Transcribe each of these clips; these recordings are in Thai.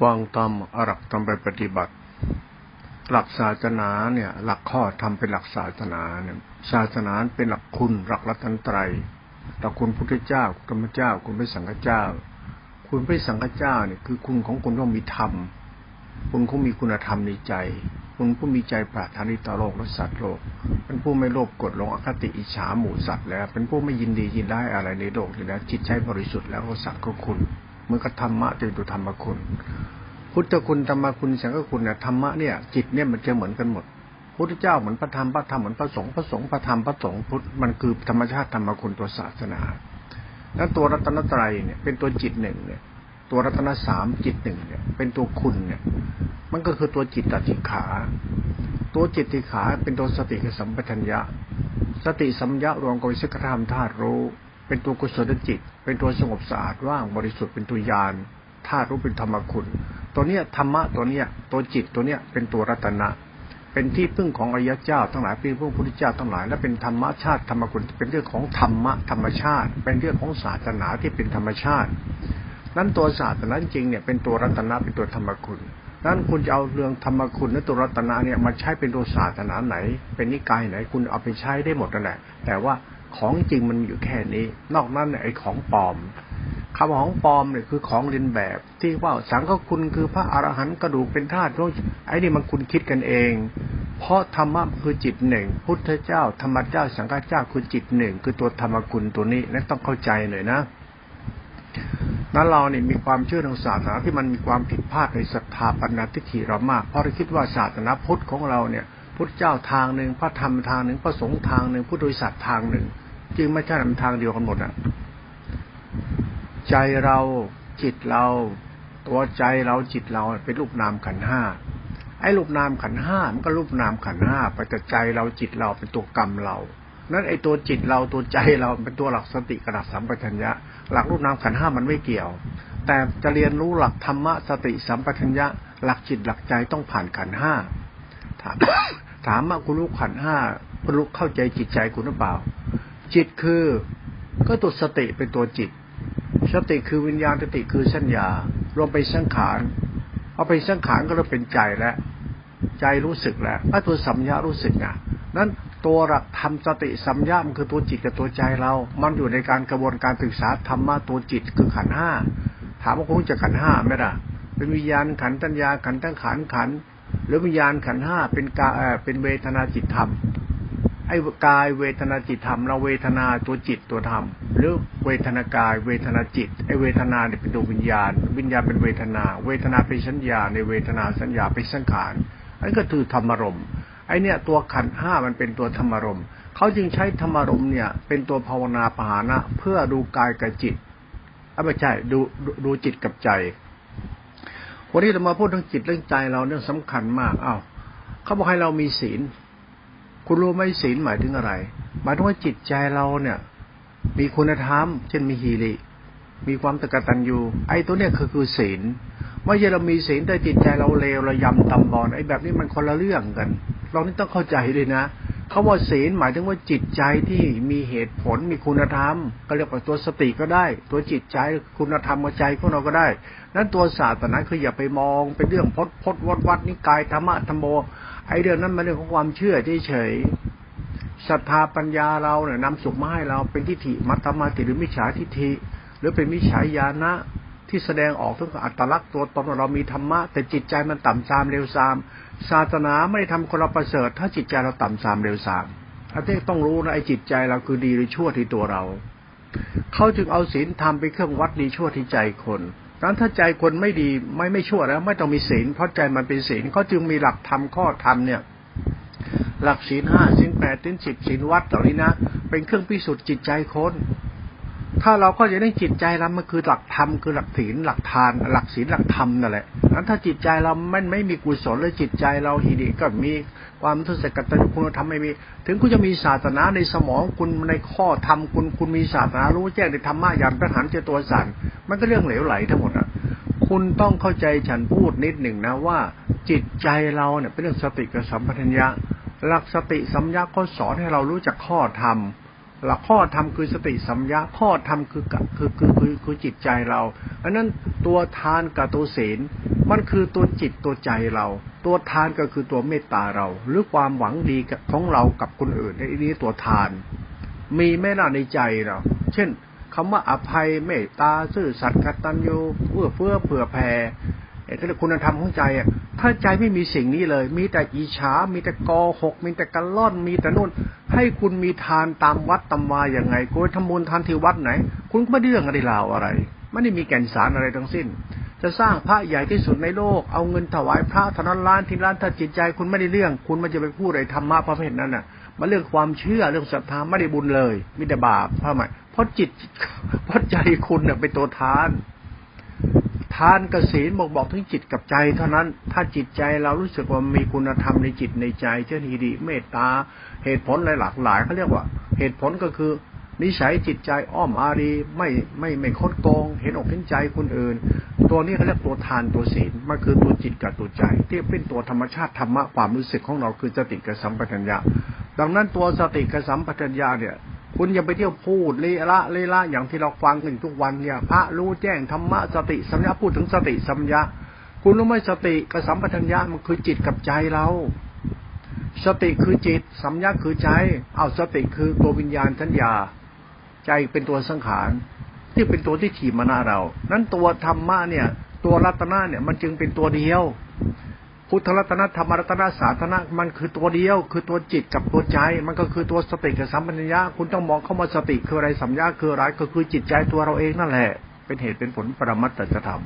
ฟังตามอรักทำไปปฏิบัติ หลักศาสนาเนี่ย หลักข้อทำเป็นหลักศาสนาเนี่ย ศาสนาเป็นหลักคุณหลักรัตนตรัยหลักคุณพุทธเจ้าธรรมเจ้า คุณพระสังฆเจ้า คุณพระสังฆเจ้าเนี่ยคือคุณของคุณต้องมีธรรมคุณคงมีคุณธรรมในใจ คุณผู้มีใจปรารถนาต่อโลกและสัตว์โลก เป็นผู้ไม่โลภกดลงอคติอิจฉาหมู่สัตว์แล้ว เป็นผู้ไม่ยินดียินได้อะไรในโลกนี้แล้วจิตใจบริสุทธิ์แล้วก็สักก็คุณ เมื่อก็ธรรมะเป็นตัวธรรมคุณ พุทธคุณธรรมคุณสังฆคุณเนี่ยธรรมะเนี่ยจิตเนี่ยมันจะเหมือนกันหมดพุทธเจ้าเหมือนพระธรรมพระธรรมเหมือนพระสงฆ์พระสงฆ์พระธรรมพระสงฆ์พุทธมันคือธรรมชาติธรรมคุณตัวศาสนาแล้วตัวรัตนตรัยเนี่ยเป็นตัวจิตหนึ่งเนี่ย ตัวรัตนสามจิตหนึ่งเนี่ย เป็นตัวคุณเนี่ย มันก็คือตัวจิตตติขา ตัวจิตติขาเป็นตัวสติกับสัมปชัญญะ สติสัมยะรวมกับวิสกธรรมธาตุรู้ เป็นตัวกุศลจิต เป็นตัวสงบสะอาดว่างบริสุทธิ์เป็นตัวยานธาตุรู้เป็นธรรมคุณ ตัวเนี้ยธรรมะตัวเนี้ยตัวจิตตัวเนี้ยเป็นตัวรัตนะ เป็นที่พึ่งของอริยเจ้าทั้งหลายเป็นพระพุทธเจ้าทั้งหลาย และเป็นธรรมชาติธรรมคุณเป็นเรื่องของธรรมะธรรมชาติ เป็นเรื่องของศาสนาที่เป็นธรรมชาติ นั้นตัวศาสนาจริงเนี่ยเป็นตัวรัตนะเป็นตัวธรรมคุณนั้นคุณจะเอาเรื่องธรรมคุณและตัวรัตนะเนี่ยมาใช้เป็นตัวศาสนาไหน เป็นนิกายไหนคุณเอาไปใช้ได้หมดนั่นแหละแต่ว่า ของจริงมันอยู่แค่นี้ นอกนั้นไอ้ของปลอมคำของปลอมเนี่ยคือของเรียนแบบ ที่ว่าสังฆคุณคือพระอรหันต์กระดูกเป็นธาตุไอ้นี่มันคุณคิดกันเอง เพราะธรรมะคือจิตหนึ่ง พุทธเจ้า ธรรมเจ้า สังฆเจ้าคือจิตหนึ่ง คือตัวธรรมคุณตัวนี้นั่นต้องเข้าใจหน่อยนะนั้นเราเนี่ยมีความเชื่อทางศาสนาที่มันมีความผิดพลาดในศรัทธาปัญญาทิฏฐิเรามาก เพราะเราคิดว่าศาสนาพุทธของเราเนี่ย พุทธเจ้าทางหนึ่งพระธรรมทางหนึ่งพระสงฆ์ทางหนึ่งพุทธบริษัททางหนึ่ง จึงไม่ใช่ทางเดียวกันหมดอะใจเราจิตเราตัวใจเราจิตเราเป็นรูปนามขันห้าไอ้รูปนามขันห้ามันก็รูปนามขันห้าไปแต่ใจเราจิตเราเป็นตัวกรรมเรา นั้นไอ้ตัวจิตเราตัวใจเราเป็นตัวหลักสติกระดับสัมปชัญญะ หลักรูปนามขันห้ามันไม่เกี่ยว แต่จะเรียนรู้หลักธรรมะสติสัมปชัญญะ หลักจิตหลักใจต้องผ่านขันห้าถาม ถามว่าคุณรู้ขันห้าคุณรู้เข้าใจจิตใจคุณหรือเปล่า จิตคือก็ตัวสติเป็นตัวจิต สติคือวิญญาณสติคือสัญญารวมไปสังขาร เอาไปสังขารก็เริ่มเป็นใจแล้ว ใจรู้สึกแล้วถ้าตัวสัมยารู้สึกอะนั้นตัวหลักธรรมสติสัมยามันคือตัวจิตกับตัวใจเรา มันอยู่ในการกระบวนการศึกษาธรรมะตัวจิตคือขันห้า ถามว่าคุณจะขันห้าไหมล่ะ เป็นวิญญาณขันตัญญาขันตั้งขันขัน หรือวิญญาณขันห้าเป็นกาเป็นเวทนาจิตธรรมไอ้กายเวทนาจิตธรรมเราเวทนาตัวจิตตัวธรรม หรือเวทนากาย เวทนาจิตไอ้เวทนาเนี่ยเป็นตัววิญญาณ วิญญาณเป็นเวทนา เวทนาเป็นสัญญา ในเวทนาสัญญาเป็นสังขารอันก็คือธรรมรมไอ้เนี่ยตัวขันห้ามันเป็นตัวธรรมรมเขาจึงใช้ธรรมรมเนี่ยเป็นตัวภาวนาปหานะ เพื่อดูกายกับจิตไม่ใช่ดูดูจิตกับใจ วันนี้เรามาพูดเรื่องจิตเรื่องใจเราเนี่ยสำคัญมาก เอ้าเขาบอกให้เรามีศีล คุณรู้ไหมศีลหมายถึงอะไร หมายถึงว่าจิตใจเราเนี่ย มีคุณธรรม เช่นมีฮีริมีความตะกตัญญูไอ้ตัวเนี้ยคือคือศีลไม่ใช่เรามีศีลแต่จิตใจเราเลวเรายำตำบอลไอ้แบบนี้มันคนละเรื่องกัน เรานี่ต้องเข้าใจเลยนะเขาว่าศีลหมายถึงว่าจิตใจที่มีเหตุผลมีคุณธรรม ก็เรียกว่าตัวสติก็ได้ ตัวจิตใจคุณธรรมใจของเราก็ได้ นั้นตัวศาสตร์นั้นคืออย่าไปมองเป็นเรื่องพดพดวัดวัดนิกายธรรมะธรรมโม ไอเรื่องนั้นมันเรื่องของความเชื่อเฉยศรัทธาปัญญาเราเนี่ยนำสุขมาให้เราเป็นทิฏฐิมัตตมาติหรือมิจฉาทิฏฐิ หรือเป็นมิจฉาญาณะที่แสดงออกถึงอัตลักษณ์ตัวตนเรามีธรรมะ แต่จิตใจมันต่ำซามเร็วซาม ศาสนาไม่ได้ทำคนเราประเสริฐ ถ้าจิตใจเราต่ำซามเร็วซามอันนี้ต้องรู้นะไอ้จิตใจเราคือดีหรือชั่วที่ตัวเรา เขาจึงเอาศีลทำเป็นเครื่องวัดดีชั่วที่ใจคน นั้นถ้าใจคนไม่ดีไม่ไม่ชั่วแล้ว ไม่ต้องมีศีลเพราะใจมันเป็นศีลเขาจึงมีหลักธรรมข้อธรรมเนี่ย หลักศีลห้าศีลแปดศีลสิบศีลวัดเหล่านี้นะเป็นเครื่องพิสูจน์จิตใจคน ถ้าเราก็จะได้จิตใจเรามันคือหลักธรรมคือหลักศีลหลักทาน หลักศีลหลักธรรมนั่นแหละนั้นถ้าจิตใจเราไม่ไม่มีกุศลและจิตใจเราหิริก็มีความทุศกตัญญูคุณธรรมไม่มี ถึงคุณจะมีศาสนาในสมองคุณในข้อธรรมคุณคุณมีศาสนารู้แจ้งในธรรมะอย่างพระหันเจตัวสันมันก็เรื่องเหลวไหลทั้งหมดอะคุณต้องเข้าใจฉันพูดนิดหนึ่งนะว่า จิตใจเราเนี่ยเป็นเรื่องสติกับสัมปทัญญะหลักสติสัมยาเขาสอนให้เรารู้จักข้อธรรม หลักข้อธรรมคือสติสัมยาข้อธรรมคือคือคือคือคือจิตใจเราอันนั้นตัวทานกับตัวศีลมันคือตัวจิตตัวใจเรา ตัวทานก็คือตัวเมตตาเรา หรือความหวังดีของเรากับคนอื่นในนี้ตัวทาน มีไม่ล่ะในใจเราเช่นคำว่าอภัยเมตตาซื่อสัตย์กตัญญูเพื่อเพื่อเผื่อแผ่ไอ้ที่คุณธรรมของใจอะถ้าใจไม่มีสิ่งนี้เลย มีแต่อิจฉา มีแต่กอหก มีแต่กระล่อน มีแต่นู่น ให้คุณมีทานตามวัดตามวาอย่างไงคุณทำบุญทานที่วัดไหน คุณไม่ได้เรื่องอะไรราวอะไร ไม่ได้มีแก่นสารอะไรทั้งสิ้น จะสร้างพระใหญ่ที่สุดในโลก เอาเงินถวายพระทนั้นล้านที่ล้านถ้าจิตใจ คุณไม่ได้เรื่อง คุณมันจะไปพูดอะไรธรรมะประเภทนั้นน่ะมาเรื่องความเชื่อเรื่องศรัทธาไม่ได้บุญเลยมีแต่บาปเพราะไหมเพราะจิตเพราะใจคุณเนี่ยเป็นตัวทาน ทานกศีลบอกบอกถึงจิตกับใจ เท่านั้น ถ้าจิตใจเรารู้สึกว่ามีคุณธรรมในจิตในใจ เช่นฮีดีเมตตา เหตุผลหลายหลากหลายเขาเรียกว่า เหตุผลก็คือนิสัยจิตใจอ้อมอารีไม่ไม่ไม่คดโกง เห็นอกเห็นใจคนอื่น ตัวนี้เขาเรียกตัวทานตัวศีลมันคือตัวจิตกับตัวใจ ที่เป็นตัวธรรมชาติธรรมะความรู้สึกของเราคือสติกับสัมปชัญญะดังนั้นตัวสติกับสัมปชัญญะเนี่ย คุณอย่าไปเที่ยวพูดเลละเลละอย่างที่เราฟังกันทุกวันเนี่ย พระรู้แจ้งธรรมะสติสัมยาพูดถึงสติสัมยาคุณรู้ไหมสติกับสัมปชัญญะมันคือจิตกับใจเรา สติคือจิต สัมยาคือใจ เอาสติคือตัววิญญาณทัญญา ใจเป็นตัวสังขารที่เป็นตัวที่ขี่มานาเรา นั้นตัวธรรมะเนี่ย ตัวรัตนะเนี่ยมันจึงเป็นตัวเดียว พุทธรัตนธรรมรัตนสาธนะมันคือตัวเดียว คือตัวจิตกับตัวใจ มันก็คือตัวสติกับสัมปัญญาคุณต้องมองเข้ามาสติคืออะไรสัมยาคืออะไรก็คือจิตใจตัวเราเองนั่นแหละ เป็นเหตุเป็นผลปรมัตตธรรม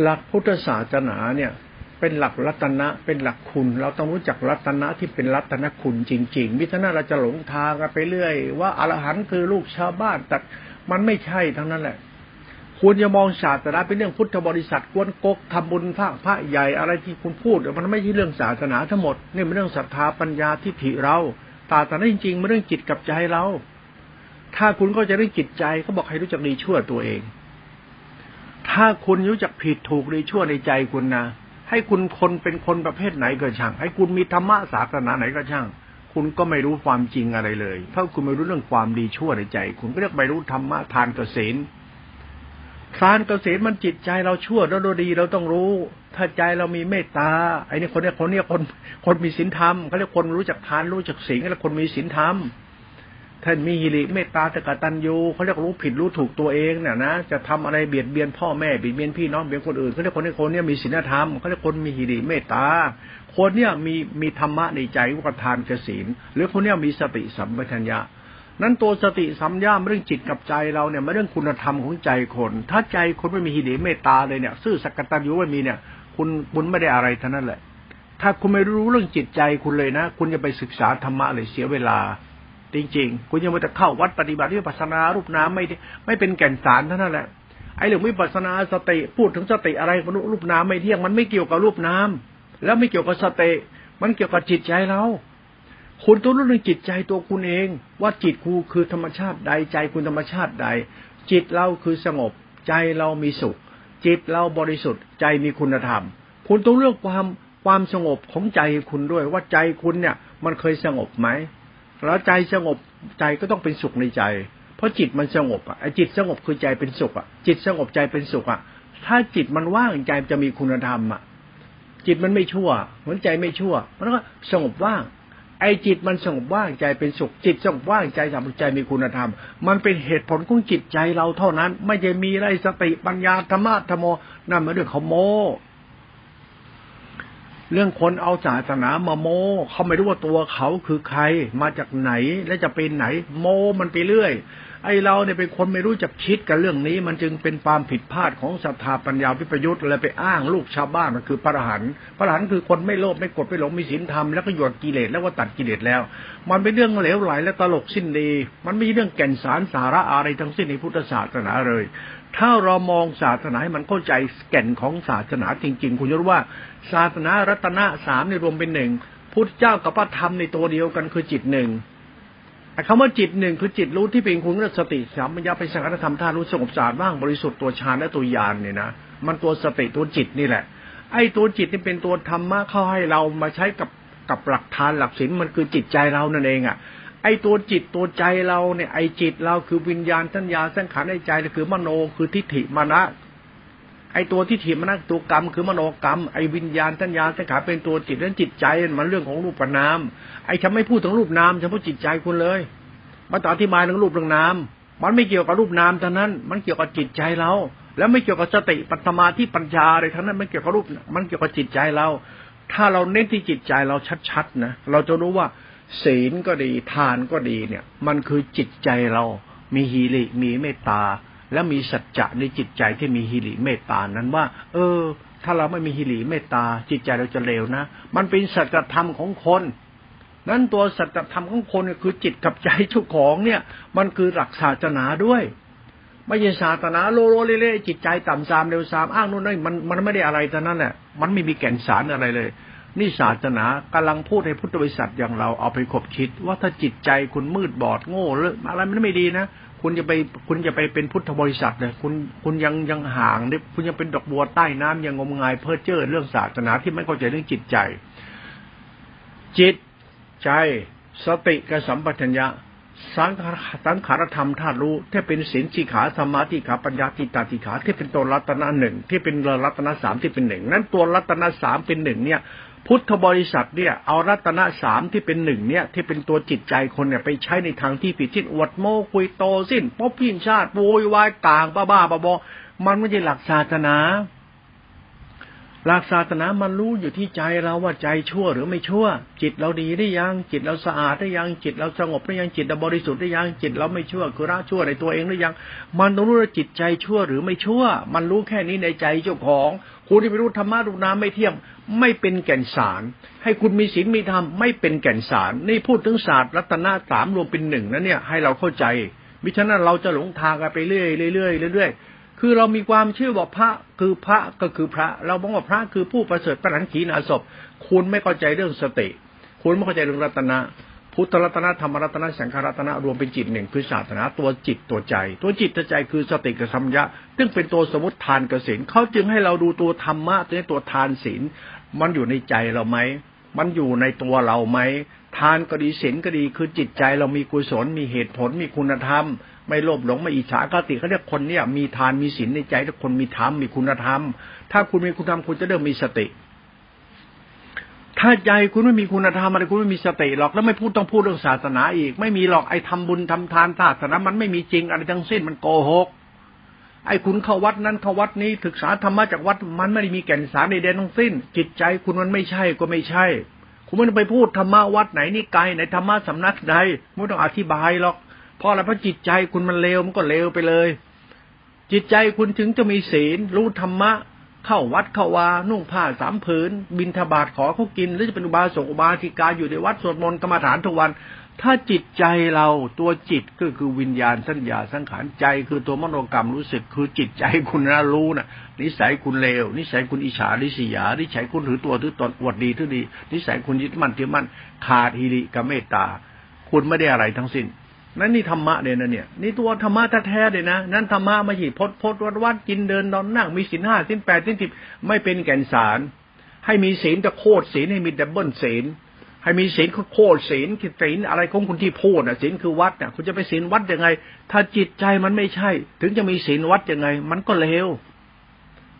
หลักพุทธศาสนาเนี่ย เป็นหลักรัตนะเป็นหลักคุณ เราต้องรู้จักรัตนะที่เป็นรัตนคุณจริง ๆ มิฉะนั้นเราจะหลงทางกันไปเรื่อย ว่าอรหันต์คือลูกชาวบ้านแต่มันไม่ใช่ทั้งนั้นแหละ ควรจะมองศาสนาเป็นเรื่องพุทธบริษัทควรกกทำบุญพระพระใหญ่อะไรที่คุณพูดมันไม่ใช่เรื่องศาสนาทั้งหมดนี่เป็นเรื่องศรัทธาปัญญาทิฏฐิเราตาแต่นั้นจริงๆมันเรื่องจิตกับใจเรา ถ้าคุณก็จะได้จิตใจเขาบอกให้รู้จักดีชั่วตัวเอง ถ้าคุณรู้จักผิดถูกดีชั่วในใจคุณนะให้คุณคนเป็นคนประเภทไหนก็ช่าง ให้คุณมีธรรมะศาสนาไหนก็ช่าง คุณก็ไม่รู้ความจริงอะไรเลย ถ้าคุณไม่รู้เรื่องความดีชั่วในใจ คุณก็เรียกไม่รู้ธรรมะทานกสิ นทานเกษตรมันจิตใจเราชั่วเราดีเราต้องรู้ ถ้าใจเรามีเมตตาไอ้นี่คนเนี้ยคนเนี้ยคนคนมีศีลธรรมเขาเรียกคนรู้จักทานรู้จักศีลเขาเรียกคนมีศีลธรรมท่านมีฮิริเมตตาตะกตัญญูเขาเรียกรู้ผิดรู้ถูกตัวเองเนี่ยนะจะทำอะไรเบียดเบียนพ่อแม่เบียดเบียนพี่น้องเบียดคนอื่นเขาเรียกคนนี้คนนี้มีศีลธรรมเขาเรียกคนมีฮิริเมตตา คนเนี้ยมีมีธรรมะในใจว่าทานกศีลหรือคนเนี้ยมีสติสัมปชัญญะ นั้นตัวสติสัมย่ามเรื่องจิตกับใจเราเนี่ยไม่เรื่องคุณธรรมของใจคน ถ้าใจคนไม่มีหิริเมตตาเลยเนี่ย ซื่อสักตัญญูไม่มีเนี่ย คุณคุณไม่ได้อะไรเท่านั้นแหละ ถ้าคุณไม่รู้เรื่องจิตใจคุณเลยนะ คุณจะไปศึกษาธรรมะเลยเสียเวลา จริง ๆ คุณยังไม่จะเข้าวัดปฏิบัติที่ปัสนารูปน้ำไม่ไม่เป็นแก่นสารเท่านั้นแหละไอ้เรื่องวิปัสนาสติพูดถึงสติอะไรพนุรูปน้ำไม่เที่ยงมันไม่เกี่ยวกับรูปน้ำแล้วไม่เกี่ยวกับสติมันเกี่ยวกับจิตใจเรา คุณต้องรู้เรื่องจิตใจตัวคุณเอง ว่าจิตคูคือธรรมชาติใดใจคุณธรรมชาติใด จิตเราคือสงบ ใจเรามีสุข จิตเราบริสุทธิ์ ใจมีคุณธรรม คุณต้องเลือกความความสงบของใจคุณด้วย ว่าใจคุณเนี่ย มันเคยสงบไหมแล้วใจสงบใจก็ต้องเป็นสุขในใจ เพราะจิตมันสงบอะจิตสงบคือใจเป็นสุขอะจิตสงบใจเป็นสุขอะถ้าจิตมันว่างใจจะมีคุณธรรมอะจิตมันไม่ชั่วเหมือนใจไม่ชั่วมันก็สงบว่าง ไอ้จิตมันสงบว่างใจเป็นสุขจิตสงบว่างใจทำใจมีคุณธรรม มันเป็นเหตุผลของจิตใจเราเท่านั้น ไม่ได้มีไรสติปัญญาธรรมะธรรมโมนั่นมาด้วยเขาโมเรื่องคนเอาศาสนามาโมเขาไม่รู้ว่าตัวเขาคือใคร มาจากไหนและจะเป็นไหน โมมันไปเรื่อย ไอเราเนี่ยเป็นคนไม่รู้จักคิดกันเรื่องนี้ มันจึงเป็นความผิดพลาดของศรัทธาปัญญาวิปยุทธ์เลยไปอ้างลูกชาวบ้านมันคือพระหันพระหันคือคนไม่โลภไม่กดไม่หลงมีศีลธรรมแล้วก็หยดกิเลสแล้วก็ตัดกิเลสแล้ว มันเป็นเรื่องเหลวไหลและตลกสิ้นดี มันไม่ใช่เรื่องแก่นสารสาระอะไรทั้งสิ้นในพุทธศาสนาเลย ถ้าเรามองศาสนาให้มันเข้าใจแก่นของศาสนาจริง ๆ คุณจะรู้ว่าศาสนารัตนะสามในรวมเป็นหนึ่งพุทธเจ้ากับพระธรรมในตัวเดียวกันคือจิตหนึ่ง คำว่าจิตหนึ่งคือจิตรู้ที่เป็นคุณสติสามัญญาเป็นสังฆธรรมท่ารู้สงบสะอาดว่างบริสุทธิ์ตัวฌานและตัวญาณเนี่ยนะมันตัวสติตัวจิตนี่แหละ ไอ้ตัวจิตนี่เป็นตัวธรรมะเข้าให้เรามาใช้กับกับหลักฐานหลักศีลมันคือจิตใจเรานั่นเองอะไอ้ตัวจิตตัวใจเราเนี่ยไอ้จิตเราคือวิญญาณทัญญาสังขารในใจคือมโนคือทิฏฐิมานะ ไอ้ตัวที่ถีบมันนั่นตัวกรรมคือมโนกรรมไอ้วิญญาณทัญญาสังขารเป็นตัวจิตนั้นจิตใจมันเรื่องของรูปนาม ไอ้ฉันไม่พูดถึงรูปนามฉันพูดจิตใจคุณเลยมาต่ออธิบายเรื่องรูปเรื่องนาม มันไม่เกี่ยวกับรูปนามเท่านั้น มันเกี่ยวกับจิตใจเรา แล้วไม่เกี่ยวกับสติปัตมาที่ปัญญาอะไรทั้งนั้นมันเกี่ยวกับรูปมันเกี่ยวกับจิตใจเรา ถ้าเราเน้นที่จิตใจเราชัดๆนะเราจะรู้ว่าศีลก็ดีทานก็ดีเนี่ย มันคือจิตใจเรา มีฮีริมีเมตตา และมีสัจจะในจิตใจที่มีฮีริเมตตานั้นว่า เออ ถ้าเราไม่มีฮีริเมตตา จิตใจเราจะเลวนะ มันเป็นสัจธรรมของคน นั้นตัวสัจธรรมของคนคือจิตกับใจเจ้าของเนี่ย มันคือหลักศาสนาด้วยไม่ใช่ศาสนาโลโลเล่จิตใจต่ำซามเร็วซามอ้างนู่นนี่มันมันไม่ได้อะไรแต่นั้นแหละมันไม่มีแก่นสารอะไรเลย นี่ศาสนากำลังพูดให้พุทธบริษัทอย่างเราเอาไปคบคิด ว่าถ้าจิตใจคุณมืดบอดโง่เลืออะไรมันไม่ดีนะ คุณจะไปคุณจะไปเป็นพุทธบริษัทเลยคุณคุณยังยังห่างเนี่ยคุณยังเป็นดอกบัวใต้น้ำยังงมงายเพ้อเจ้อเรื่องศาสนาที่ไม่เข้าใจเรื่องจิตใจ จิตใจสติกับสัมปชัญญะสังขารสังขารธรรมธาตุรู้ที่เป็นศีลสีขาสมาธิขาปัญญาติตาติขาที่เป็นตัวรัตนะหนึ่งที่เป็นรัตนะสามที่เป็นหนึ่งนั้นตัวรัตนะสามเป็นหนึ่งเนี่ย พุทธบริษัทเนี่ยเอารัตนะสามที่เป็นหนึ่งเนี่ยที่เป็นตัวจิตใจคนเนี่ยไปใช้ในทางที่ผิดที่อวดโม้คุยโตสิ้นปบพินชาติโวยวายกลางบ้าบ้าบอมันไม่ใช่หลักศาสนา หลักศาสนามันรู้อยู่ที่ใจเราว่าใจชั่วหรือไม่ชั่ว จิตเราดีได้ยัง จิตเราสะอาดได้ยังจิตเราสงบได้ยังจิตเราบริสุทธิ์ได้ยังจิตเราไม่ชั่วคือละชั่วในตัวเองได้ยัง มันต้องรู้ว่าจิตใจชั่วหรือไม่ชั่ว มันรู้แค่นี้ในใจเจ้าของคุณที่ไปรู้ธรรมะรูน้ำไม่เที่ยมไม่เป็นแก่นสาร ให้คุณมีศีลมีธรรมไม่เป็นแก่นสาร นี่พูดถึงศาสตร์รัตนะสามรวมเป็นหนึ่งนะเนี่ยให้เราเข้าใจมิฉะนั้นเราจะหลงทางกันไปเรื่อยเรื่อยเรื่อย คือเรามีความเชื่อว่าพระคือพระก็คือพระ เราบอกว่าพระคือผู้ประเสริฐประหลังขีณาศพ คุณไม่เข้าใจเรื่องสติ คุณไม่เข้าใจเรื่องรัตนะพุทธรัตนะธรรมรัตนะสังขรัตนะรวมเป็นจิตหนึ่งคือศาสนาตัวจิตตัวใจ ตัวจิตตัวใจคือสติกับสัมยะ ซึ่งเป็นตัวสมุติทานกสินเขาจึงให้เราดูตัวธรรมะตัวตัวทานศีลมันอยู่ในใจเราไหมมันอยู่ในตัวเราไหมทานก็ดีศีลก็ดีคือจิตใจเรามีกุศลมีเหตุผลมีคุณธรรม ไม่โลภหลงไม่อิจฉาคติเขาเรียกคนเนี่ยมีทานมีศีลในใจทุกคนมีธรรมมีคุณธรรม ถ้าคุณมีคุณธรรมคุณจะเริ่มมีสติ ถ้าใจคุณไม่มีคุณธรรมอะไรคุณไม่มีสติหรอกแล้วไม่พูดต้องพูดเรื่องศาสนาอีก ไม่มีหรอกไอ้ทำบุญทำทานศาสนามันไม่มีจริงอะไรทั้งสิ้นมันโกหกไอ้คุณเข้าวัดนั้นเข้าวัดนี้ศึกษาธรรมะจากวัดมันไม่ได้มีแก่นสารใดๆทั้งสิ้น จิตใจคุณมันไม่ใช่ก็ไม่ใช่ คุณไม่ต้องไปพูดธรรมะวัดไหนนี่ไกลไหนธรรมะสำนักใดไม่ต้องอธิบายหรอก เพราะอะไรเพราะจิตใจคุณมันเลวมันก็เลวไปเลย จิตใจคุณถึงจะมีศีล รู้ธรรมะ เข้าวัดเข้าวา นุ่งผ้าสามผืน บินทบาทขอเขากิน หรือจะเป็นอุบาสกอุบาสิกาอยู่ในวัดสวดมนต์กรรมฐานทุกวัน ถ้าจิตใจเราตัวจิตก็คือวิญญาณสัญญาสังขารใจ คือตัวมโนกรรมรู้สึกคือจิตใจคุณนะรู้นะนิสัยคุณเลว นิสัยคุณอิจฉาริษยา นิสัยคุณถือตัวถือตนอวดดีถือดี นิสัยคุณยึดมั่นถือมั่นขาดฮิริกับเมตตา คุณไม่ได้อะไรทั้งสิ้น นั่นนี่ธรรมะเลยนะเนี่ยนี่ตัวธรรมะแท้ๆเลยนะนั่นธรรมะไม่ใช่พดพดวัดวัดกินเดินนอนนั่งมีศีลห้าศีลแปดศีลสิบไม่เป็นแก่นสาร ให้มีศีลจะโคตรศีลให้มีดับเบิลศีลให้มีศีลโคตรศีลคิดศีลอะไรของคุณที่พูดอะศีลคือวัดเนี่ยคุณจะไปศีลวัดยังไง ถ้าจิตใจมันไม่ใช่ ถึงจะมีศีลวัดยังไง มันก็เลว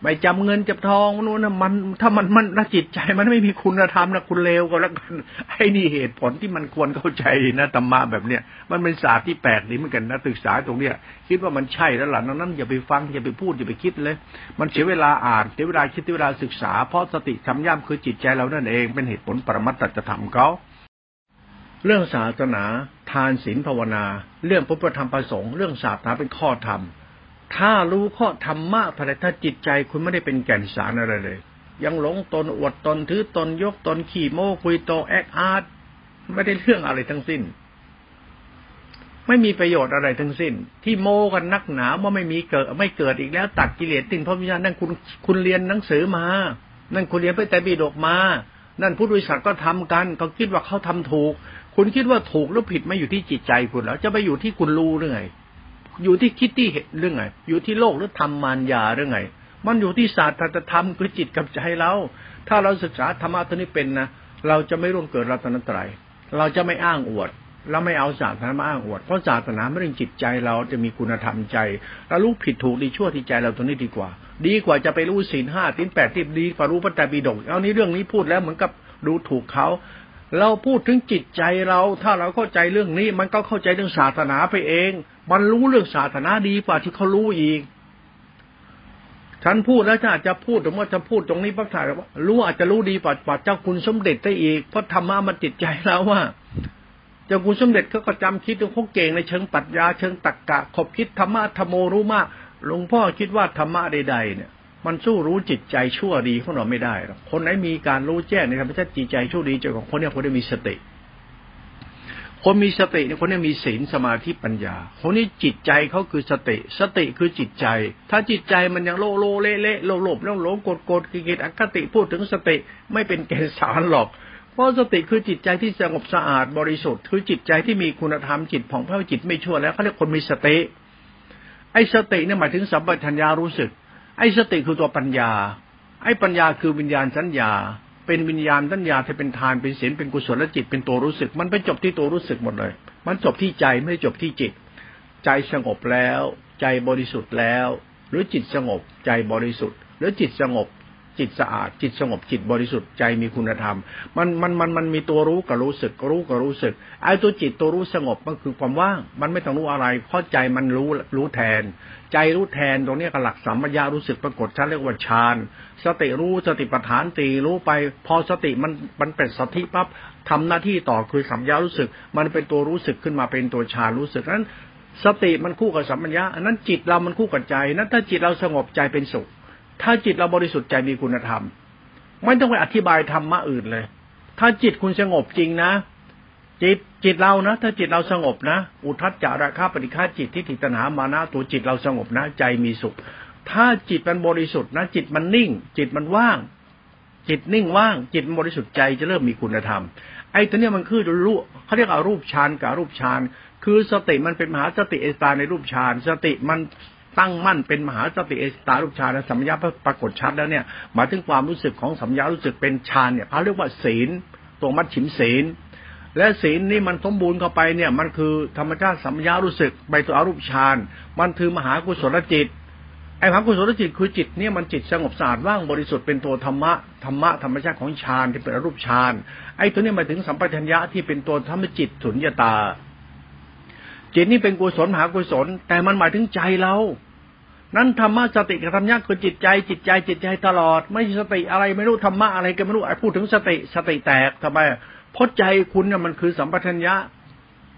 ไม่จำเงินจับทองนู้นนะมัน ถ้ามันมันนจิตใจมันไม่มีคุณธรรมนะคุณเลวก็แล้วกันไอ้นี่เหตุผลที่มันควรเข้าใจนะธรรมะแบบเนี้ยมันเป็นศาสตร์ที่แปลกดีเหมือนกันนะศึกษาตรงเนี้ย คิดว่ามันใช่แล้วหลังนั้นอย่าไปฟังอย่าไปพูดอย่าไปคิดเลย มันเสียเวลาอ่านเสียเวลาคิดเสียเวลาศึกษาเพราะสติสัมยามคือจิตใจเรานั่นเองเป็นเหตุผลปรมัตถธรรมเขาเรื่องศาสนา ทานศีลภาวนา เรื่องพระพุทธธรรมประสงค์เรื่องศาสนาเป็นข้อธรรม ถ้ารู้ข้อธรรมะภายถ้าจิตใจคุณไม่ได้เป็นแก่นสารอะไรเลย ยังหลงตนอวดตนถือตนยกตนขี่โม้คุยโตแอคอาร์ตไม่ได้เรื่องอะไรทั้งสิ้น ไม่มีประโยชน์อะไรทั้งสิ้น ที่โมกันนักหนาว่าไม่มีเกิด ไม่เกิดอีกแล้ว ตัดกิเลสติ่งพระวิญญาณนั่นคุณคุณเรียนหนังสือมา นั่นคุณเรียนพระไตรปิฎกมา นั่นผู้บริษัทก็ทำกันเขาคิดว่าเขาทำถูก คุณคิดว่าถูกหรือผิดไม่อยู่ที่จิตใจคุณแล้ว จะไปอยู่ที่คุณรู้หรือไง อยู่ที่คิดที่เห็นเรื่องไง อยู่ที่โลกหรือธรรมมารยาเรื่องไง มันอยู่ที่ศาสตร์ธรรมคือจิตกับใจเรา ถ้าเราศึกษาธรรมะตัวนี้เป็นนะ เราจะไม่ร่วงเกิดรัตนตรัย เราจะไม่อ้างอวดเราไม่เอาศาสนามาอ้างอวด เพราะศาสนาไม่เรื่องจิตใจเราจะมีคุณธรรมใจเรารู้ผิดถูกดีชั่วที่ใจเราตัวนี้ดีกว่า ดีกว่าจะไปรู้ศีลห้าศีลแปดที่ดีกว่ารู้พระไตรปิฎกเอานี้เรื่องนี้พูดแล้วเหมือนกับดูถูกเขาเราพูดถึงจิตใจเรา ถ้าเราเข้าใจเรื่องนี้ มันก็เข้าใจเรื่องศาสนาไปเอง มันรู้เรื่องศาสนาดีกว่าที่เขารู้อีก ฉันพูดแล้วถ้าอาจจะพูดถึงว่าจะพูดตรงนี้พักถ่ายว่ารู้อาจจะรู้ดีกว่าเจ้าคุณสมเด็จได้อีก เพราะธรรมะมันจิตใจแล้วว่า เจ้าคุณสมเด็จเขาก็จำคิดถึงเขาเก่งในเชิงปรัชญาเชิงตรรกะขบคิดธรรมะธรรมโมรู้มากหลวงพ่อคิดว่าธรรมะใดๆเนี่ยมันสู้รู้จิตใจชั่วดีของเราไม่ได้หรอกคนไหนมีการรู้แจ้งในธรรมชาติจิตใจชั่วดีเจ้าของคนนี้คนนี้มีสติ คนมีสติเนี่ยคนนี้มีศีลสมาธิปัญญา คนนี้จิตใจเขาคือสติ สติคือจิตใจ ถ้าจิตใจมันยังโลโลเละเละโลโลบแล้วหลงกดกดกิเลสอคติพูดถึงสติไม่เป็นเกสารหรอกเพราะสติคือจิตใจที่สงบสะอาดบริสุทธิ์คือจิตใจที่มีคุณธรรมจิตผ่องแผ้วจิตไม่ชั่วแล้วเขาเรียกคนมีสติ ไอ้สติเนี่ยหมายถึงสัมปชัญญารู้สึก ไอ้สติคือตัวปัญญา ไอ้ปัญญาคือวิญญาณสัญญา เป็นวิญญาณสัญญาที่เป็นทานเป็นศีลเป็นกุศลและจิตเป็นตัวรู้สึก มันไปจบที่ตัวรู้สึกหมดเลย มันจบที่ใจไม่จบที่จิต ใจสงบแล้ว ใจบริสุทธิ์แล้ว หรือจิตสงบ ใจบริสุทธิ์ หรือจิตสงบ จิตสะอาด จิตสงบจิตบริสุทธิ์ใจมีคุณธรรม มันมันมันมันมีตัวรู้กับรู้สึกรู้กับรู้สึกไอ้ตัวจิตตัวรู้สงบมันคือความว่าง มันไม่ต้องรู้อะไร เพราะใจมันรู้รู้แทน ใจรู้แทนตรงนี้ก็หลักสัมมยารู้สึกปรากฏชัดเรียกว่าฌานสติรู้สติปัฏฐานตีรู้ไป พอสติมันมันเป็นสติปั๊บทำหน้าที่ต่อคือสัมยารู้สึก มันเป็นตัวรู้สึกขึ้นมาเป็นตัวฌานรู้สึกนั้นสติมันคู่กับสัมมัญญาอันนั้นจิตเรามันคู่กับใจนั้นถ้าจิตเราสงบใจเป็นสุข ถ้าจิตเราบริสุทธิ์ใจมีคุณธรรม ไม่ต้องไปอธิบายธรรมะอื่นเลย ถ้าจิตคุณสงบจริงนะ จิตจิตเรานะ ถ้าจิตเราสงบนะ อุทัศจาระคาปฏิฆาจิตที่ถิตนามานะตัวจิตเราสงบนะ ใจมีสุข ถ้าจิตมันบริสุทธิ์นะ จิตมันนิ่ง จิตมันว่าง จิตนิ่งว่าง จิตบริสุทธิ์ใจจะเริ่มมีคุณธรรม ไอ้ตัวเนี้ยมันคือรูปเขาเรียกอารูปฌานกับรูปฌานคือสติมันเป็นมหาสติเอสตาในรูปฌานสติมัน ตั้งมั่นเป็นมหาสติเอสตาลูกฌานสัมยาปรากฏชัดแล้วเนี่ยหมายถึงความรู้สึกของสัมยารู้สึกเป็นฌานเนี่ยเขาเรียกว่าศีลตัวมัดฉิมศีล และศีลนี่มันสมบูรณ์เข้าไปเนี่ยมันคือธรรมชาติสัมยารู้สึกไปตัวอรูปฌานมันคือมหากุศลจิตไอ้มหากุศลจิตคือจิตเนี่ยมันจิตสงบสะอาดว่างบริสุทธิ์เป็นตัวธรรมะธรรมะธรรมชาติของฌานที่เป็นอรูปฌานไอ้ตัวนี้หมายถึงสัมปชัญญะที่เป็นตัวธรรมจิตสุญญตาจิตนี่เป็นกุศลมหากุศล แต่มันหมายถึงใจเรา นั้นธรรมะสติกับธรรมะคือจิตใจจิตใจจิตใจตลอด ไม่สติอะไรไม่รู้ธรรมะอะไรก็ไม่รู้ไอ้พูดถึงสติสติแตกทำไมพราะใจคุณเนี่ยมันคือสัมปชัญญะ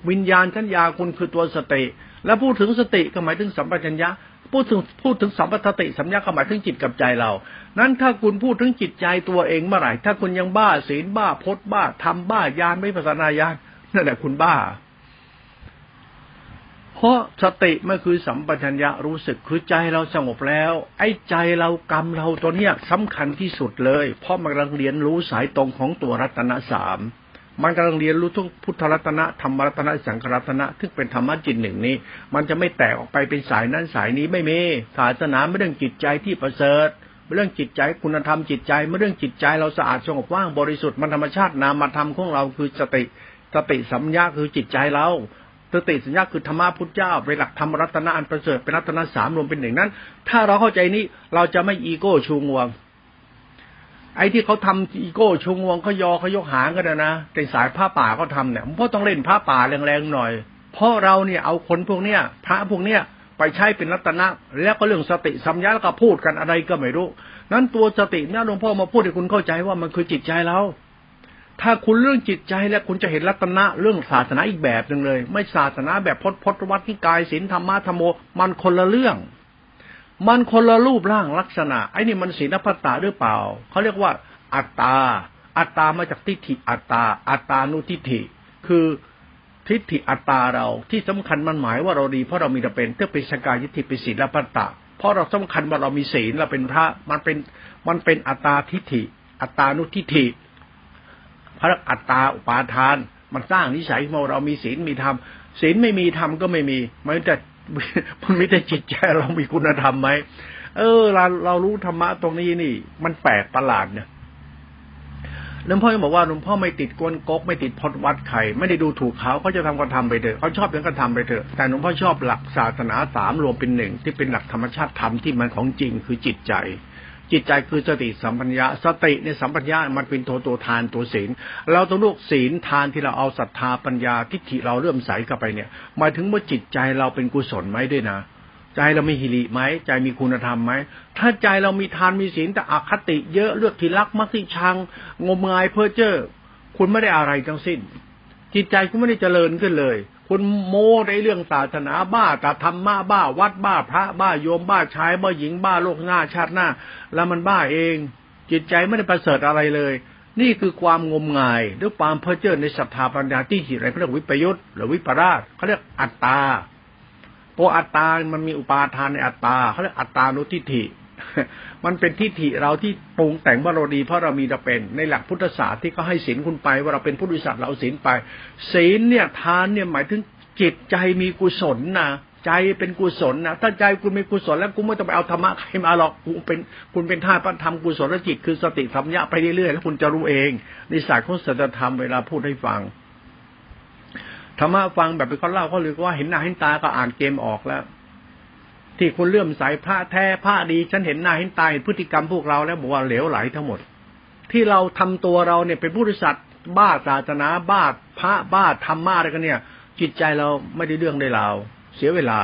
วิญญาณชัญญาคุณคือตัวสติ แล้วพูดถึงสติก็หมายถึงสัมปชัญญะพูดถึงพูดถึงสัมปทติสัมยาก็หมายถึงจิตกับใจเรา นั้นถ้าคุณพูดถึงจิตใจตัวเองเมื่อไหร่ถ้าคุณยังบ้าศีลบ้าพจน์บ้าทำบ้ายานไม่ภาษณายานนั่นแหละคุณบ้า เพราะสติมันคือสัมปชัญญะรู้สึกคือใจเราสงบแล้ว ไอ้ใจเรากรรมเราตัวเนี้ยสำคัญที่สุดเลย เพราะมันกำลังเรียนรู้สายตรงของตัวรัตนสามมันกำลังเรียนรู้ทุกพุทธรัตนะธรรมรัตนะสังขรัตนะซึ่งเป็นธรรมะจิตหนึ่งนี้ มันจะไม่แตกออกไปเป็นสายนั้นสายนี้ไม่มีศาสนาไม่เรื่องจิตใจที่ประเสริฐเรื่องจิตใจคุณธรรมจิตใจเมื่อเรื่องจิตใจเราสะอาดสงบว่างบริสุทธิ์มันธรรมชาตินามธรรมของเราคือสติสติสัมยาคือจิตใจเรา สติสัญญาคือธรรมะพุทธเจ้าเป็นหลักธรรมรัตนะอันประเสริฐเป็นรัตนะสามรวมเป็นหนึ่งนั้น ถ้าเราเข้าใจนี้เราจะไม่อีโก้ชูงวง ไอ้ที่เขาทำอีโก้ชูงวงเขายอเขายกหางกันนะเป็นสายผ้าป่าเขาทาเนี่ยเพราะต้องเล่นผ้าป่าแรงๆหน่อย เพราะเราเนี่ยเอาคนพวกเนี้ยพระพวกเนี้ยไปใช้เป็นรัตนะ แล้วก็เรื่องสติสัมยาแล้วก็พูดกันอะไรก็ไม่รู้ นั้นตัวสติเนี่ยหลวงพ่อมาพูดให้คุณเข้าใจว่ามันคือจิตใจเรา ถ้าคุณเรื่องจิตใจแล้วคุณจะเห็นรัตนะเรื่องศาสนาอีกแบบหนึ่งเลย ไม่ศาสนาแบบพจพจวัดที่กายศีลธรรมะธรรมโม มันคนละเรื่อง มันคนละรูปร่างลักษณะ ไอ้นี่มันศีลพัตตาหรือเปล่าเขาเรียกว่า อัตตา อัตตามาจากทิฏฐิอัตตา อัตตานุทิฏฐิ คือทิฏฐิอัตตาเราที่สำคัญมันหมายว่าเราดีเพราะเรามีแต่เป็นเพื่อเป็นสกายทิฏฐิเป็นศีลพัตตาเพราะเราสำคัญว่าเรามีศีลเราเป็นพระมันเป็นมันเป็นอัตตาทิฏฐิ อัตตานุทิฏฐิ พระอัตตาอุปาทาน มันสร้างนิสัยของเรามีศีลมีธรรมศีลไม่มีธรรมก็ไม่มีมันจะมันไม่ได้จิตใจเรามีคุณธรรมไหมเออเราเรารู้ธรรมะตรงนี้นี่ มันแปลกประหลาดเนี่ยหลวงพ่อบอกว่าหลวงพ่อไม่ติดกวนกบไม่ติดพดวัดใครไม่ได้ดูถูกเขาเขาจะทำก็ทำไปเถอะเขาชอบยังก็ทำไปเถอะแต่หลวงพ่อชอบหลักศาสนาสามรวมเป็นหนึ่งที่เป็นหลักธรรมชาติธรรมที่มันของจริงคือจิตใจ จิตใจคือสติสัมปัญญาสติในสัมปัญญามันเป็นตัวตัวทานตัวศีล เราต้องลูกศีลทานที่เราเอาศรัทธาปัญญาทิฏฐิเราเริ่มใสเข้าไปเนี่ยหมายถึงว่าจิตใจเราเป็นกุศลไหมด้วยนะ ใจเรามีหิริไหมใจมีคุณธรรมไหมถ้าใจเรามีทานมีศีลแต่อคติเยอะเลือกที่รักมักที่ชัง งมงายเพ้อเจ้อคุณไม่ได้อะไรทั้งสิ้น จิตใจคุณไม่ได้เจริญขึ้นเลย คุณโม้ในเรื่องศาสนาบ้าแต่ธรรมะบ้า วัดบ้าพระบ้าโยมบ้าชายบ้าหญิงบ้าโลกหน้าชาติหน้า แล้วมันบ้าเอง จิตใจไม่ได้ประเสริฐอะไรเลย นี่คือความงมงายด้วยความเพ้อเจ้อในศรัทธาปัญญาที่หิอะไรเขาเรียกวิปยุทธหรือวิปราชเขาเรียกอัตตาพราะอัตตา มันมีอุปาทานในอัตตาเขาเรียกอัตตานุทิฏฐิ มันเป็นทิฏฐิเราที่ปรุงแต่งว่าเราดีเพราะเรามีเราเป็น ในหลักพุทธศาสตร์ที่เขาให้ศีลคุณไปว่าเราเป็นผู้บริษัทเราศีลไปศีลเนี่ยทานเนี่ยหมายถึงจิตใจมีกุศลนะใจเป็นกุศลนะถ้าใจคุณมีกุศลแล้วคุณไม่ต้องไปเอาธรรมะใครมาหรอกคุณเป็นคุณเป็นท่าพระธรรมกุศลจิตคือสติสัมยาไปเรื่อยๆแล้วคุณจะรู้เองในศาสตร์ของศัจธรรมเวลาพูดให้ฟังธรรมะฟังแบบไปเขาเล่าเขาเลยว่าเห็นหน้าเห็นตาก็อ่านเกมออกแล้ว ที่คุณเลื่อมใสพระแท้พระดี ฉันเห็นหน้าเห็นตาเห็นพฤติกรรมพวกเราแล้วบอกว่าเหลวไหลทั้งหมด ที่เราทำตัวเราเนี่ยเป็นผู้ริษัทบ้าศาสนาบ้าพระบ้าธรรมะอะไรกันเนี่ย จิตใจเราไม่ได้เรื่องได้ราวเสียเวลา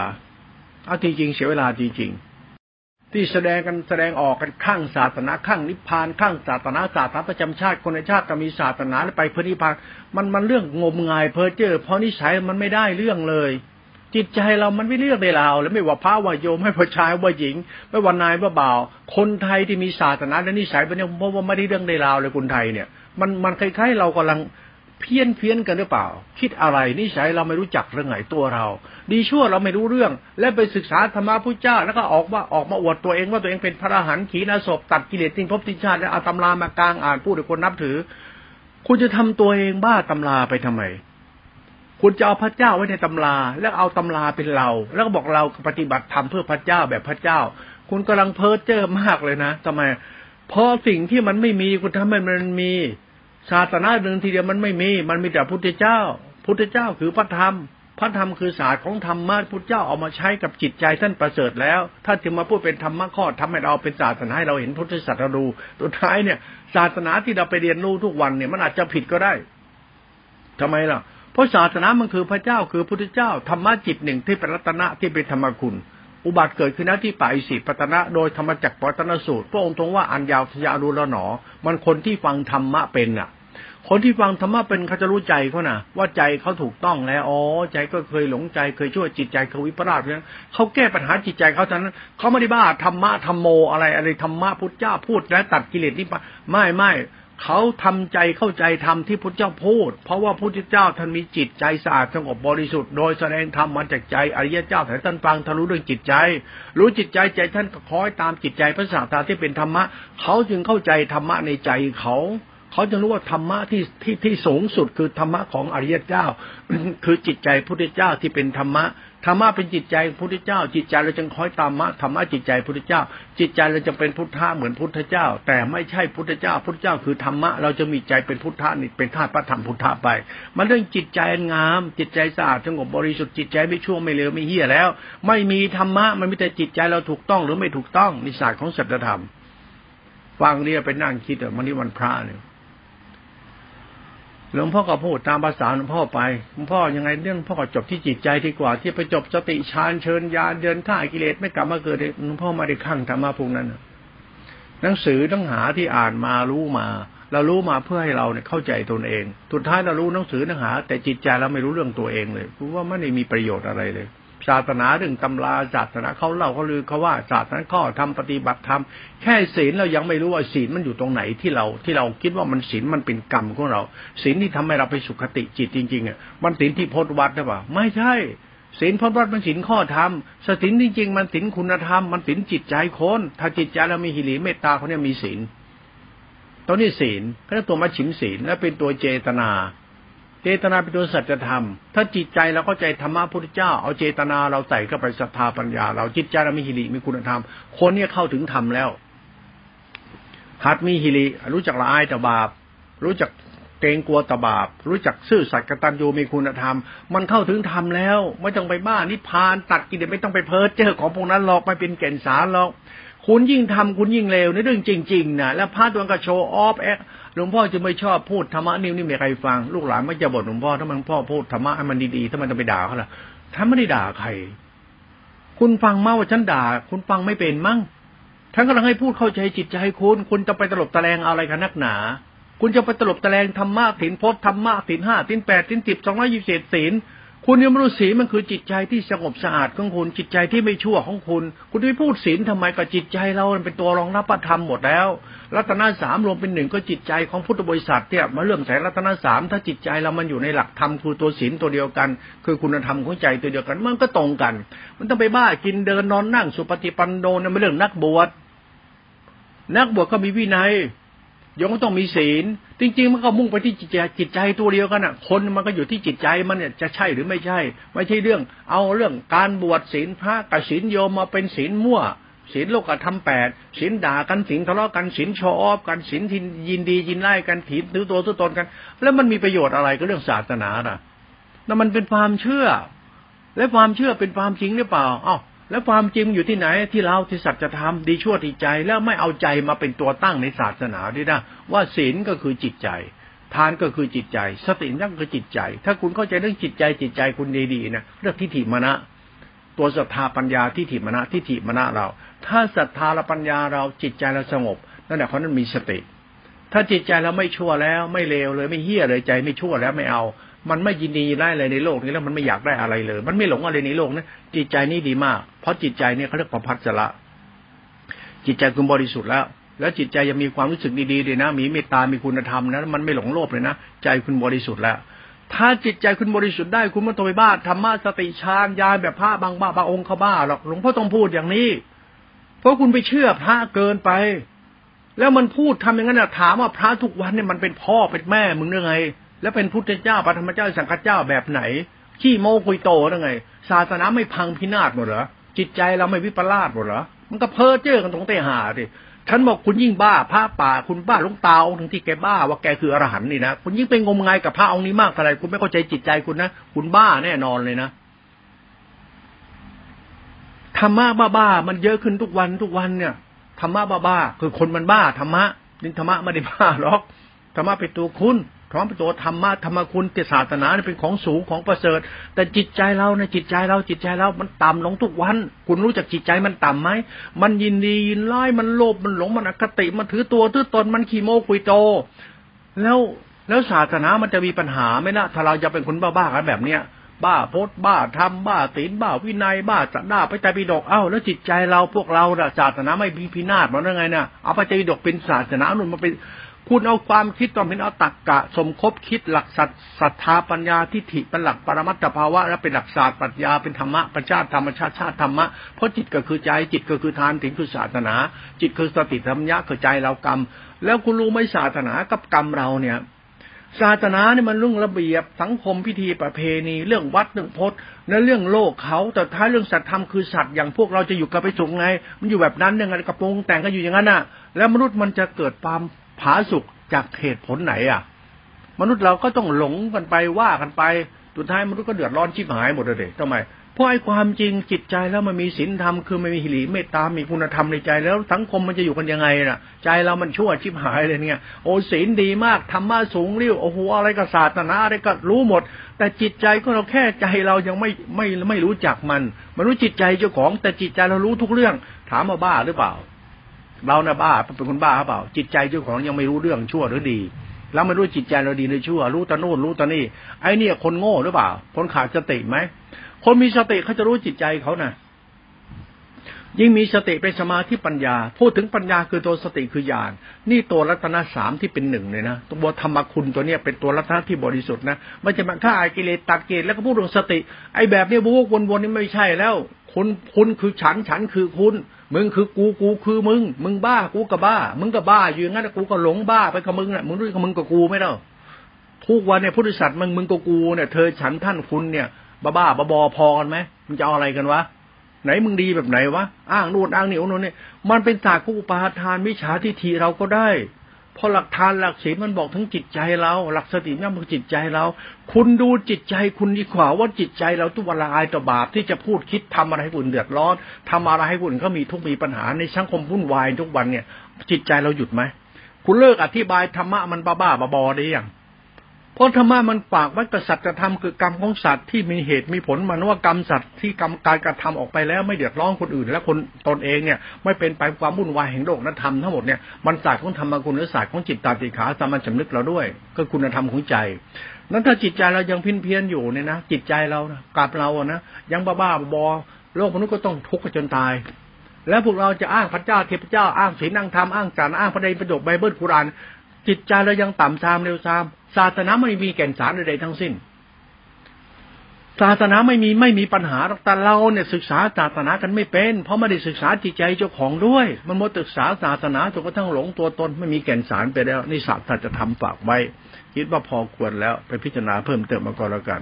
เอาจริงๆเสียเวลาจริงๆ ที่แสดงกันแสดงออกกันข้างศาสนาข้างนิพพานข้างศาสนาศาสนาประจำชาติคนในชาติก็มีศาสนาไปพระนิพพานมันมันเรื่องงมงายเพ้อเจ้อเพราะนิสัยมันไม่ได้เรื่องเลย จิตใจเรามันไม่เลือกได้เราแล้วไม่ว่าพระว่าโยมไม่ว่าชายว่าหญิง ไม่ว่านายว่าบ่าว คนไทยที่มีศาสนาและนิสัยเป็นเนี่ยเพราะว่าไม่ได้เรื่องได้ราวเลยคนไทยเนี่ย มันมันคล้ายๆเรากำลังเพี้ยนเพี้ยนกันหรือเปล่า คิดอะไรนิสัยเราไม่รู้จักเรื่องไหนตัวเรา ดีชั่วเราไม่รู้เรื่อง และไปศึกษาธรรมะพุทธเจ้า แล้วก็ออกว่าออกมาอวดตัวเองว่าตัวเองเป็นพระอรหันต์ขีณาศพตัดกิเลสทิ้งภพทิ้งชาติแล้วเอาตำรามากลางอ่านพูดให้คนนับถือ คุณจะทำตัวเองบ้าตำราไปทำไม คุณจะเอาพระเจ้าไว้ในตำรา แล้วเอาตำราเป็นเรา แล้วก็บอกเราปฏิบัติธรรมเพื่อพระเจ้าแบบพระเจ้า คุณกำลังเพ้อเจ้อมากเลยนะทำไมเพราะสิ่งที่มันไม่มีคุณทำให้มันมีศาสนาหนึ่งทีเดียวมันไม่มี มันมีแต่พุทธเจ้า พุทธเจ้าคือพระธรรม พระธรรมคือศาสตร์ของธรรมะพุทธเจ้าเอามาใช้กับจิตใจท่านประเสริฐแล้วถ้าจะมาพูดเป็นธรรมะข้อทำให้เราเป็นศาสนาให้เราเห็นพุทธศาสนาดูสุดท้ายเนี่ย ศาสนาที่เราไปเรียนรู้ทุกวันเนี่ยมันอาจจะผิดก็ได้ทำไมล่ะ เพราะศาสนามันคือพระเจ้าคือพุทธเจ้าธรรมะจิตหนึ่งที่เป็นรัตนะที่เป็นธรรมคุณ อุบัติเกิดขึ้นที่ป่าอิสิปตนะโดยธรรมจักรปตนสูตร พระองค์ทรงว่าอันยาวทยารุลหนอ มันคนที่ฟังธรรมะเป็นอะ คนที่ฟังธรรมะเป็นเขาจะรู้ใจเขานะว่าใจเขาถูกต้องแล้วอ๋อใจก็เคยหลงใจเคยช่วยจิตใจเขาวิปราชเพราะนั้นเขาแก้ปัญหาจิตใจเขาเท่านั้นเขาไม่ได้บ้าธรรมะธรรมโมอะไรอะไรธรรมะพุทธเจ้าพูดและตัดกิเลสนี่ไม่ไม่ เขาทำใจเข้าใจธรรมที่พุทธเจ้าพูด เพราะว่าพุทธเจ้าท่านมีจิตใจสะอาดสงบบริสุทธิ์โดยแสดงธรรมมาจากใจอริยเจ้าแต่ท่านฟังทะลุเรื่องจิตใจ รู้จิตใจใจท่านก็คอยตามจิตใจพระสังฆาที่เป็นธรรมะ เขาจึงเข้าใจธรรมะในใจเขา เขาจะรู้ว่าธรรมะที่ที่ที่สูงสุดคือธรรมะของอริยเจ้า คือจิตใจพุทธเจ้าที่เป็นธรรมะธรรมะเป็นจิตใจพุทธเจ้า จิตใจเราจึงคอยตามมะธรรมะจิตใจพุทธเจ้า จิตใจเราจะเป็นพุทธะเหมือนพุทธเจ้า แต่ไม่ใช่พุทธเจ้า พุทธเจ้าคือธรรมะเราจะมีใจเป็นพุทธะนี่เป็นธาตุพระธรรมพุทธะไป มันเรื่องจิตใจงาม จิตใจสะอาดสงบบริสุทธิ์จิตใจไม่ชั่วไม่เลวไม่เหี้ยแล้ว ไม่มีธรรมะมันมีแต่จิตใจเราถูกต้องหรือไม่ถูกต้องนิสัยของสัจธรรมฟังเนี่ยไปนั่งคิดอะมันนี่วันพระเนี่ย หลวงพ่อก็พูดตามภาษาหลวงพ่อไปหลวงพ่อยังไงเรื่องพ่อก็จบที่จิตใจดีกว่า ที่ไปจบสติฌานเชิญญาเดินท่ากิเลสไม่กลับมาเกิดหลวงพ่อไม่ได้ขั้งธรรมะพวกนั้นหนังสือต้องหาที่อ่านมารู้มาเรารู้มาเพื่อให้เราเนี่ยเข้าใจตนเองสุดท้ายเรารู้หนังสือหนังหา แต่จิตใจเราไม่รู้เรื่องตัวเองเลยคือว่าไม่ได้มีประโยชน์อะไรเลย ศาสนาเรื่องตำราศาสนาเขาเล่าเขาลือเขาว่าศาสนาข้อทำปฏิบัติธรรมแค่ศีลเรายังไม่รู้ว่าศีลมันอยู่ตรงไหนที่เราที่เราคิดว่ามันศีลมันเป็นกรรมของเราศีลที่ทำให้เราไปสุขติจิตจริงๆอะมันศีลที่พจนวัดหรือเปล่าไม่ใช่ศีลพจนวัดมันศีลข้อธรรมศีลจริงๆมันศีลคุณธรรมมันศีลจิตใจคนถ้าจิตใจเรามีหิริเมตตาเขาเนี่ยมีศีลตัวนี้ศีลก็เรียกตัวมัชฉิมศีลและเป็นตัวเจตนา เจตนาเป็นตัวสัจธรรม ถ้าจิตใจเราเข้าใจธรรมะพุทธเจ้า เอาเจตนาเราใส่เข้าไปศรัทธาปัญญา เราจิตใจเรามีหิริมีคุณธรรม คนนี้เข้าถึงธรรมแล้ว หัดมีหิริรู้จักละอายแต่บาป รู้จักเกรงกลัวต่บาป รู้จักซื่อสัตย์กตัญญูมีคุณธรรม มันเข้าถึงธรรมแล้ว ไม่ต้องไปบ้านิพพาน ตัดกิเลสไม่ต้องไปเพ้อเจ้อของพวกนั้นหรอกไม่เป็นแก่นสารหรอกคุณยิ่งทำคุณยิ่งเลวในเรื่องจริง ๆนะแล้วพระตัวก็โชว์ออฟแอ หลวงพ่อจะไม่ชอบพูดธรรมะนิ่มนี่ไม่ใครฟัง ลูกหลานไม่จะบ่นหลวงพ่อถ้ามันพ่อพูดธรรมะให้มันดีๆถ้ามันจะไปด่าเขาล่ะท่าไม่ได้ด่าใคร คุณฟังมาว่าฉันด่า คุณฟังไม่เป็นมั้งท่านกำลังให้พูดเข้าใจจิตใจคุณคุณจะไปตลบตะแลงอะไรกันนักหนา คุณจะไปตลบตะแลงธรรมะถินพจน์ธรรมะถินห้าถินแปดถินสิบสองร้อยยี่สิบเศีล คุณยังไม่รู้ศีลมันคือจิตใจที่สงบสะอาดของคุณจิตใจที่ไม่ชั่วของคุณ คุณไปพูดศีลทำไมกับจิตใจเราเป็นตัวรองรับพระธรรมหมดแล้วรัตนสามรวมเป็นหนึ่งก็จิตใจของพุทธบริษัทเนี่ยมาเรื่องใส่รัตนสามถ้าจิตใจเรามันอยู่ในหลักธรรมคือตัวศีลตัวเดียวกัน คือคุณธรรมของใจตัวเดียวกันมันก็ตรงกัน มันต้องไปบ้ากินเดินนอนนั่งสุปฏิปันโนนั่นเป็นเรื่องนักบวชนักบวชก็มีวินัย ยังต้องมีศีล จริง ๆ มันก็มุ่งไปที่จิตใจจิตใจตัวเดียวกันอะ คนมันก็อยู่ที่จิตใจมันเนี่ยจะใช่หรือไม่ใช่ ไม่ใช่เรื่อง เอาเรื่องการบวชศีลพระกับศีลโยมมาเป็นศีลมั่วศีลโลกธรรมแปดศีลด่ากันศีลทะเลาะกันศีลชออบกันศีลทินยินดียินไล่กันถีถือตัวถือตนกัน แล้วมันมีประโยชน์อะไรก็เรื่องศาสนาน่ะนั่นมันเป็นความเชื่อ และความเชื่อเป็นความจริงหรือเปล่าอ้าว แล้วความจริงอยู่ที่ไหนที่เราที่สัจธรรมดีชั่วที่ใจแล้วไม่เอาใจมาเป็นตัวตั้งในศาสนาด้วยนะว่าศีลก็คือจิตใจ ทานก็คือจิตใจ สตินั่นก็จิตใจ ถ้าคุณเข้าใจเรื่องจิตใจจิตใจคุณดีๆนะเรื่องทิฏฐิมณะตัวศรัทธาปัญญาทิฏฐิมณะทิฏฐิมณะเรา ถ้าศรัทธาและปัญญาเราจิตใจเราสงบนั่นแหละเพราะนั้นมีสติ ถ้าจิตใจเราไม่ชั่วแล้วไม่เลวเลยไม่เฮี้ยเลยใจไม่ชั่วแล้วไม่เอา มันไม่ยินดีได้อะไรในโลกนี้แล้วมันไม่อยากได้อะไรเลย มันไม่หลงอะไรในโลกนะจิตใจนี่ดีมาก เพราะจิตใจเนี่ยเขาเรียกประพัสละจิตใจคุณบริสุทธิ์แล้ว แล้วจิตใจยังมีความรู้สึกดีๆเลยนะ มีเมตตา มีคุณธรรมนะ มันไม่หลงโลภเลยนะ ใจคุณบริสุทธิ์แล้ว ถ้าจิตใจคุณบริสุทธิ์ได้คุณไม่ต้องไปบ้าธรรมะสติฌานยานแบบพระบางบ้าบางองค์เขาบ้าหรอก หลวงพ่อต้องพูดอย่างนี้ เพราะคุณไปเชื่อพระเกินไป แล้วมันพูดทำอย่างนั้นนะถามว่าพระทุกวันเนี่ยมันเป็นพ่อเป็นแม่มึงเรื่อไง แล้วเป็นพุทธเจ้าปฐมเจ้าสังฆเจ้าแบบไหน ขี้โมกุยโตได้ไง ศาสนาไม่พังพินาศหมดเหรอจิตใจเราไม่วิปลาสหมดเหรอมันก็เพ้อเจ้อกันตรงเตหาดิฉันบอกคุณยิ่งบ้าพระป่าคุณบ้าลุงตาองค์ถึงที่แกบ้าว่าแกคืออรหันต์นี่นะคุณยิ่งเป็นงมงายกับพระองค์นี้มากเท่าไรคุณไม่เข้าใจจิตใจคุณนะคุณบ้าแน่นอนเลยนะธรรมะบ้าๆมันเยอะขึ้นทุกวันทุกวันเนี่ยธรรมะบ้าๆคือคนมันบ้าธรรมะนี่ธรรมะไม่ได้บ้าหรอกธรรมะเป็นตัวคุณ พร้อมตัวธรรมะธรรมคุณศาสนาเป็นของสูงของประเสริฐ แต่จิตใจเราในจิตใจเราจิตใจเรา มันต่ำลงทุกวัน คุณรู้จักจิตใจมันต่ำไหมมันยินดียินไล่มันโลภมันหลงมันอคติมันถือตัวถือตนมันขี้โมกุยโต แล้วแล้วศาสนามันจะมีปัญหาไหมนะถ้าเราจะเป็นคนบ้าๆกันแบบเนี้ยบ้าพดบ้าทำบ้าศีลบ้าวินัยบ้าจัดด้าไปใจปิดกเอ้าแล้วจิตใจเราพวกเราศาสนาไม่พินาศมันยังไงเนี่ยเอาไปใจปิดกเป็นศาสนาหนุนมาเป็น คุณเอาความคิดตอนเป็นเอาตักกะ สมคบคิดหลักสัตศรัทธาปัญญาทิฏฐิเป็นหลักปรมัตถภาวะและเป็นหลักศาสตร์ปรัชญาเป็นธรรมะประชาติธรรมชาติชาติธรรมะเพราะจิตก็คือใจจิตก็คือทานถึงคือศาสนา จิตคือสติธรรมยะคือใจเรากรรม แล้วคุณรู้ไหมศาสนากับกรรมเราเนี่ย ศาสนาเนี่ยมันเรื่องระเบียบสังคมพิธีประเพณี เรื่องวัดเรื่องพจน์และเรื่องโลกเขาแต่ท้ายเรื่องสัตธรรมคือสัตว์อย่างพวกเราจะอยู่กับไปสุงไง มันอยู่แบบนั้นยังไงกระโปรงแต่งกันอยู่อย่างนั้นน่ะ แล้วมนุษย์มันจะเกิดความ ผาสุกจากเหตุผลไหนอะ มนุษย์เราก็ต้องหลงกันไปว่ากันไปสุดท้ายมนุษย์ก็เดือดร้อนชิบหายหมดเลยทำไมเพราะไอ้ความจริงจิตใจแล้วมันมีศีลธรรมคือมันมีหิริเมตตา มีคุณธรรมในใจแล้วสังคมมันจะอยู่กันยังไงน่ะ ใจเรามันชั่วชิบหายเลยเนี่ย โอ้ศีลดีมากธรรมะสูงเรียวโอ้โหอะไรก็ศาสนาอะไรก็รู้หมด แต่จิตใจก็เราแค่ใจเรายังไม่ไม่ไม่รู้จักมัน มันรู้จิตใจเจ้าของแต่จิตใจเรารู้ทุกเรื่อง ถามมาบ้าหรือเปล่า เรานะบ้าเป็นคนบ้าเปล่า จิตใจเจ้าของยังไม่รู้เรื่องชั่วหรือดีแล้วไม่รู้จิตใจเราดีหรือชั่ว รู้ตะโน่นรู้ตะนี่ไอ้นี่คนโง่หรือเปล่า คนขาดสติไหมคนมีสติเขาจะรู้จิตใจเขานะ่ะ ยิ่งมีสติเป็นสมาธิปัญญา พูดถึงปัญญาคือตัวสติคือญาณนี่ตัวรัตนสามที่เป็นหนึ่งเลยนะตัวธรรมคุณตัวเนี้ยเป็นตัวรัตนที่บริสุทธิ์นะไม่จะมาฆ่ากิเลสตัดกิเลสแล้วก็พูดถึงสติ ไอ้แบบนี้บุกวนๆนี่ไม่ใช่แล้วคุณคุณคือฉันฉันคือคุณมึงคือกูกูคือมึง มึงบ้ากูก็บ้า มึงก็บ้าอยู่งั้นกูก็หลงบ้าไปกับมึงน่ะมึงรู้กับมึงกับกูไม่เล่าทุกวันเนี่ยพุทธศาสน์มึงมึงกับกูเนี่ยเธอฉันท่านคุณเนี่ยบ้าบ้าบบอพอกันไหมมึงจะเอาอะไรกันวะไหนมึงดีแบบไหนวะอ้างนู่นอ้างนี่โน่นนี่มันเป็นศาสตร์คู่ปาทานวิชาทิฏฐิเราก็ได้ พอหลักทานหลักศีลมันบอกถึงจิตใจเรา หลักสตินั่นมันจิตใจเรา คุณดูจิตใจคุณดีกว่าว่าจิตใจเราทุกวันละอายต่อบาปที่จะพูดคิดทำอะไรให้คุณเดือดร้อนทำอะไรให้คุณเขามีทุกมีปัญหาในสังคมวุ่นวายทุกวันเนี่ย จิตใจเราหยุดไหมคุณเลิกอธิบายธรรมะมันบ้าๆบอๆได้ยัง เพราะธรรมะมันฝากไว้กับสัจธรรมคือกรรมของสัตว์ที่มีเหตุมีผลมันว่ากรรมสัตว์ที่กรรมการกระทำออกไปแล้วไม่เดือดร้อนคนอื่น และคนตนเองเนี่ยไม่เป็นไปความวุ่นวายแห่งโลกนธรรมทั้งหมดเนี่ยมันศาสตร์ของธรรมกุลและศาสตร์ของจิตตาติขาสามัญสำนึกเราด้วย ก็คุณธรรมของใจนั้นถ้าจิตใจเรายังพินเพี้ยนอยู่เนี่ยนะจิตใจเรากับเราอะนะยังบ้าๆบอโลกมนุษย์ก็ต้องทุกข์จนตาย แล้วพวกเราจะอ้างพระเจ้าเทพเจ้าอ้างศีลอ้างธรรมอ้างจารอ้างพระใดประโยคไบเบิลกุราน จิตใจเรายังต่ำซามเร็วซาม ศาสนาไม่มีแก่นสารใดๆทั้งสิ้น ศาสนาไม่มีไม่มีปัญหาแต่เราเนี่ยศึกษาศาสนากันไม่เป็น เพราะไม่ได้ศึกษาจิตใจเจ้าของด้วย มันมดศึกษาศาสนาจนกระทั่งหลงตัวตนไม่มีแก่นสารไปแล้วนี่ศาสตร์จะทำฝากไว้ คิดว่าพอควรแล้วไปพิจารณาเพิ่มเติมมาก็แล้วกัน